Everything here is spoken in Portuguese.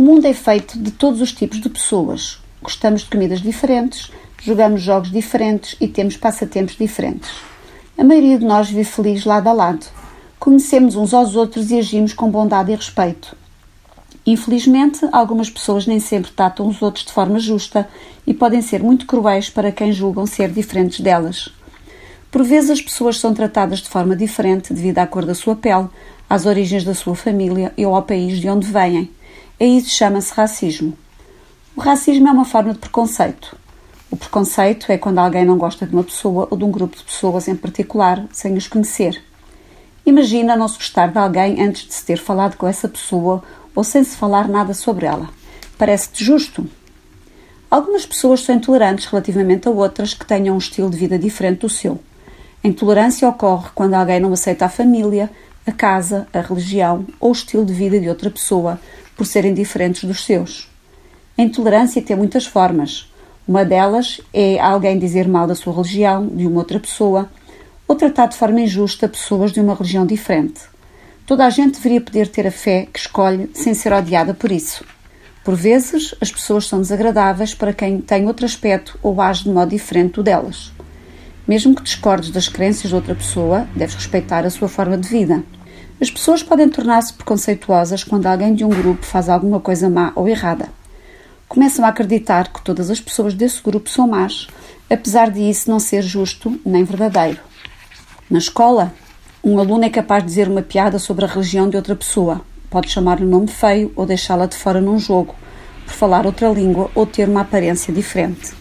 O mundo é feito de todos os tipos de pessoas. Gostamos de comidas diferentes, jogamos jogos diferentes e temos passatempos diferentes. A maioria de nós vive feliz lado a lado. Conhecemos uns aos outros e agimos com bondade e respeito. Infelizmente, algumas pessoas nem sempre tratam os outros de forma justa e podem ser muito cruéis para quem julgam ser diferentes delas. Por vezes, as pessoas são tratadas de forma diferente devido à cor da sua pele, às origens da sua família ou ao país de onde vêm. E isso chama-se racismo. O racismo é uma forma de preconceito. O preconceito é quando alguém não gosta de uma pessoa ou de um grupo de pessoas em particular, sem os conhecer. Imagina não se gostar de alguém antes de se ter falado com essa pessoa ou sem se falar nada sobre ela. Parece-te justo? Algumas pessoas são intolerantes relativamente a outras que tenham um estilo de vida diferente do seu. A intolerância ocorre quando alguém não aceita a família, a casa, a religião ou o estilo de vida de outra pessoa por serem diferentes dos seus. A intolerância tem muitas formas. Uma delas é alguém dizer mal da sua religião, de uma outra pessoa, ou tratar de forma injusta pessoas de uma religião diferente. Toda a gente deveria poder ter a fé que escolhe sem ser odiada por isso. Por vezes, as pessoas são desagradáveis para quem tem outro aspecto ou age de modo diferente do delas. Mesmo que discordes das crenças de outra pessoa, deves respeitar a sua forma de vida. As pessoas podem tornar-se preconceituosas quando alguém de um grupo faz alguma coisa má ou errada. Começam a acreditar que todas as pessoas desse grupo são más, apesar de isso não ser justo nem verdadeiro. Na escola, um aluno é capaz de dizer uma piada sobre a religião de outra pessoa, Pode chamar-lhe um nome feio ou deixá-la de fora num jogo, por falar outra língua ou ter uma aparência diferente.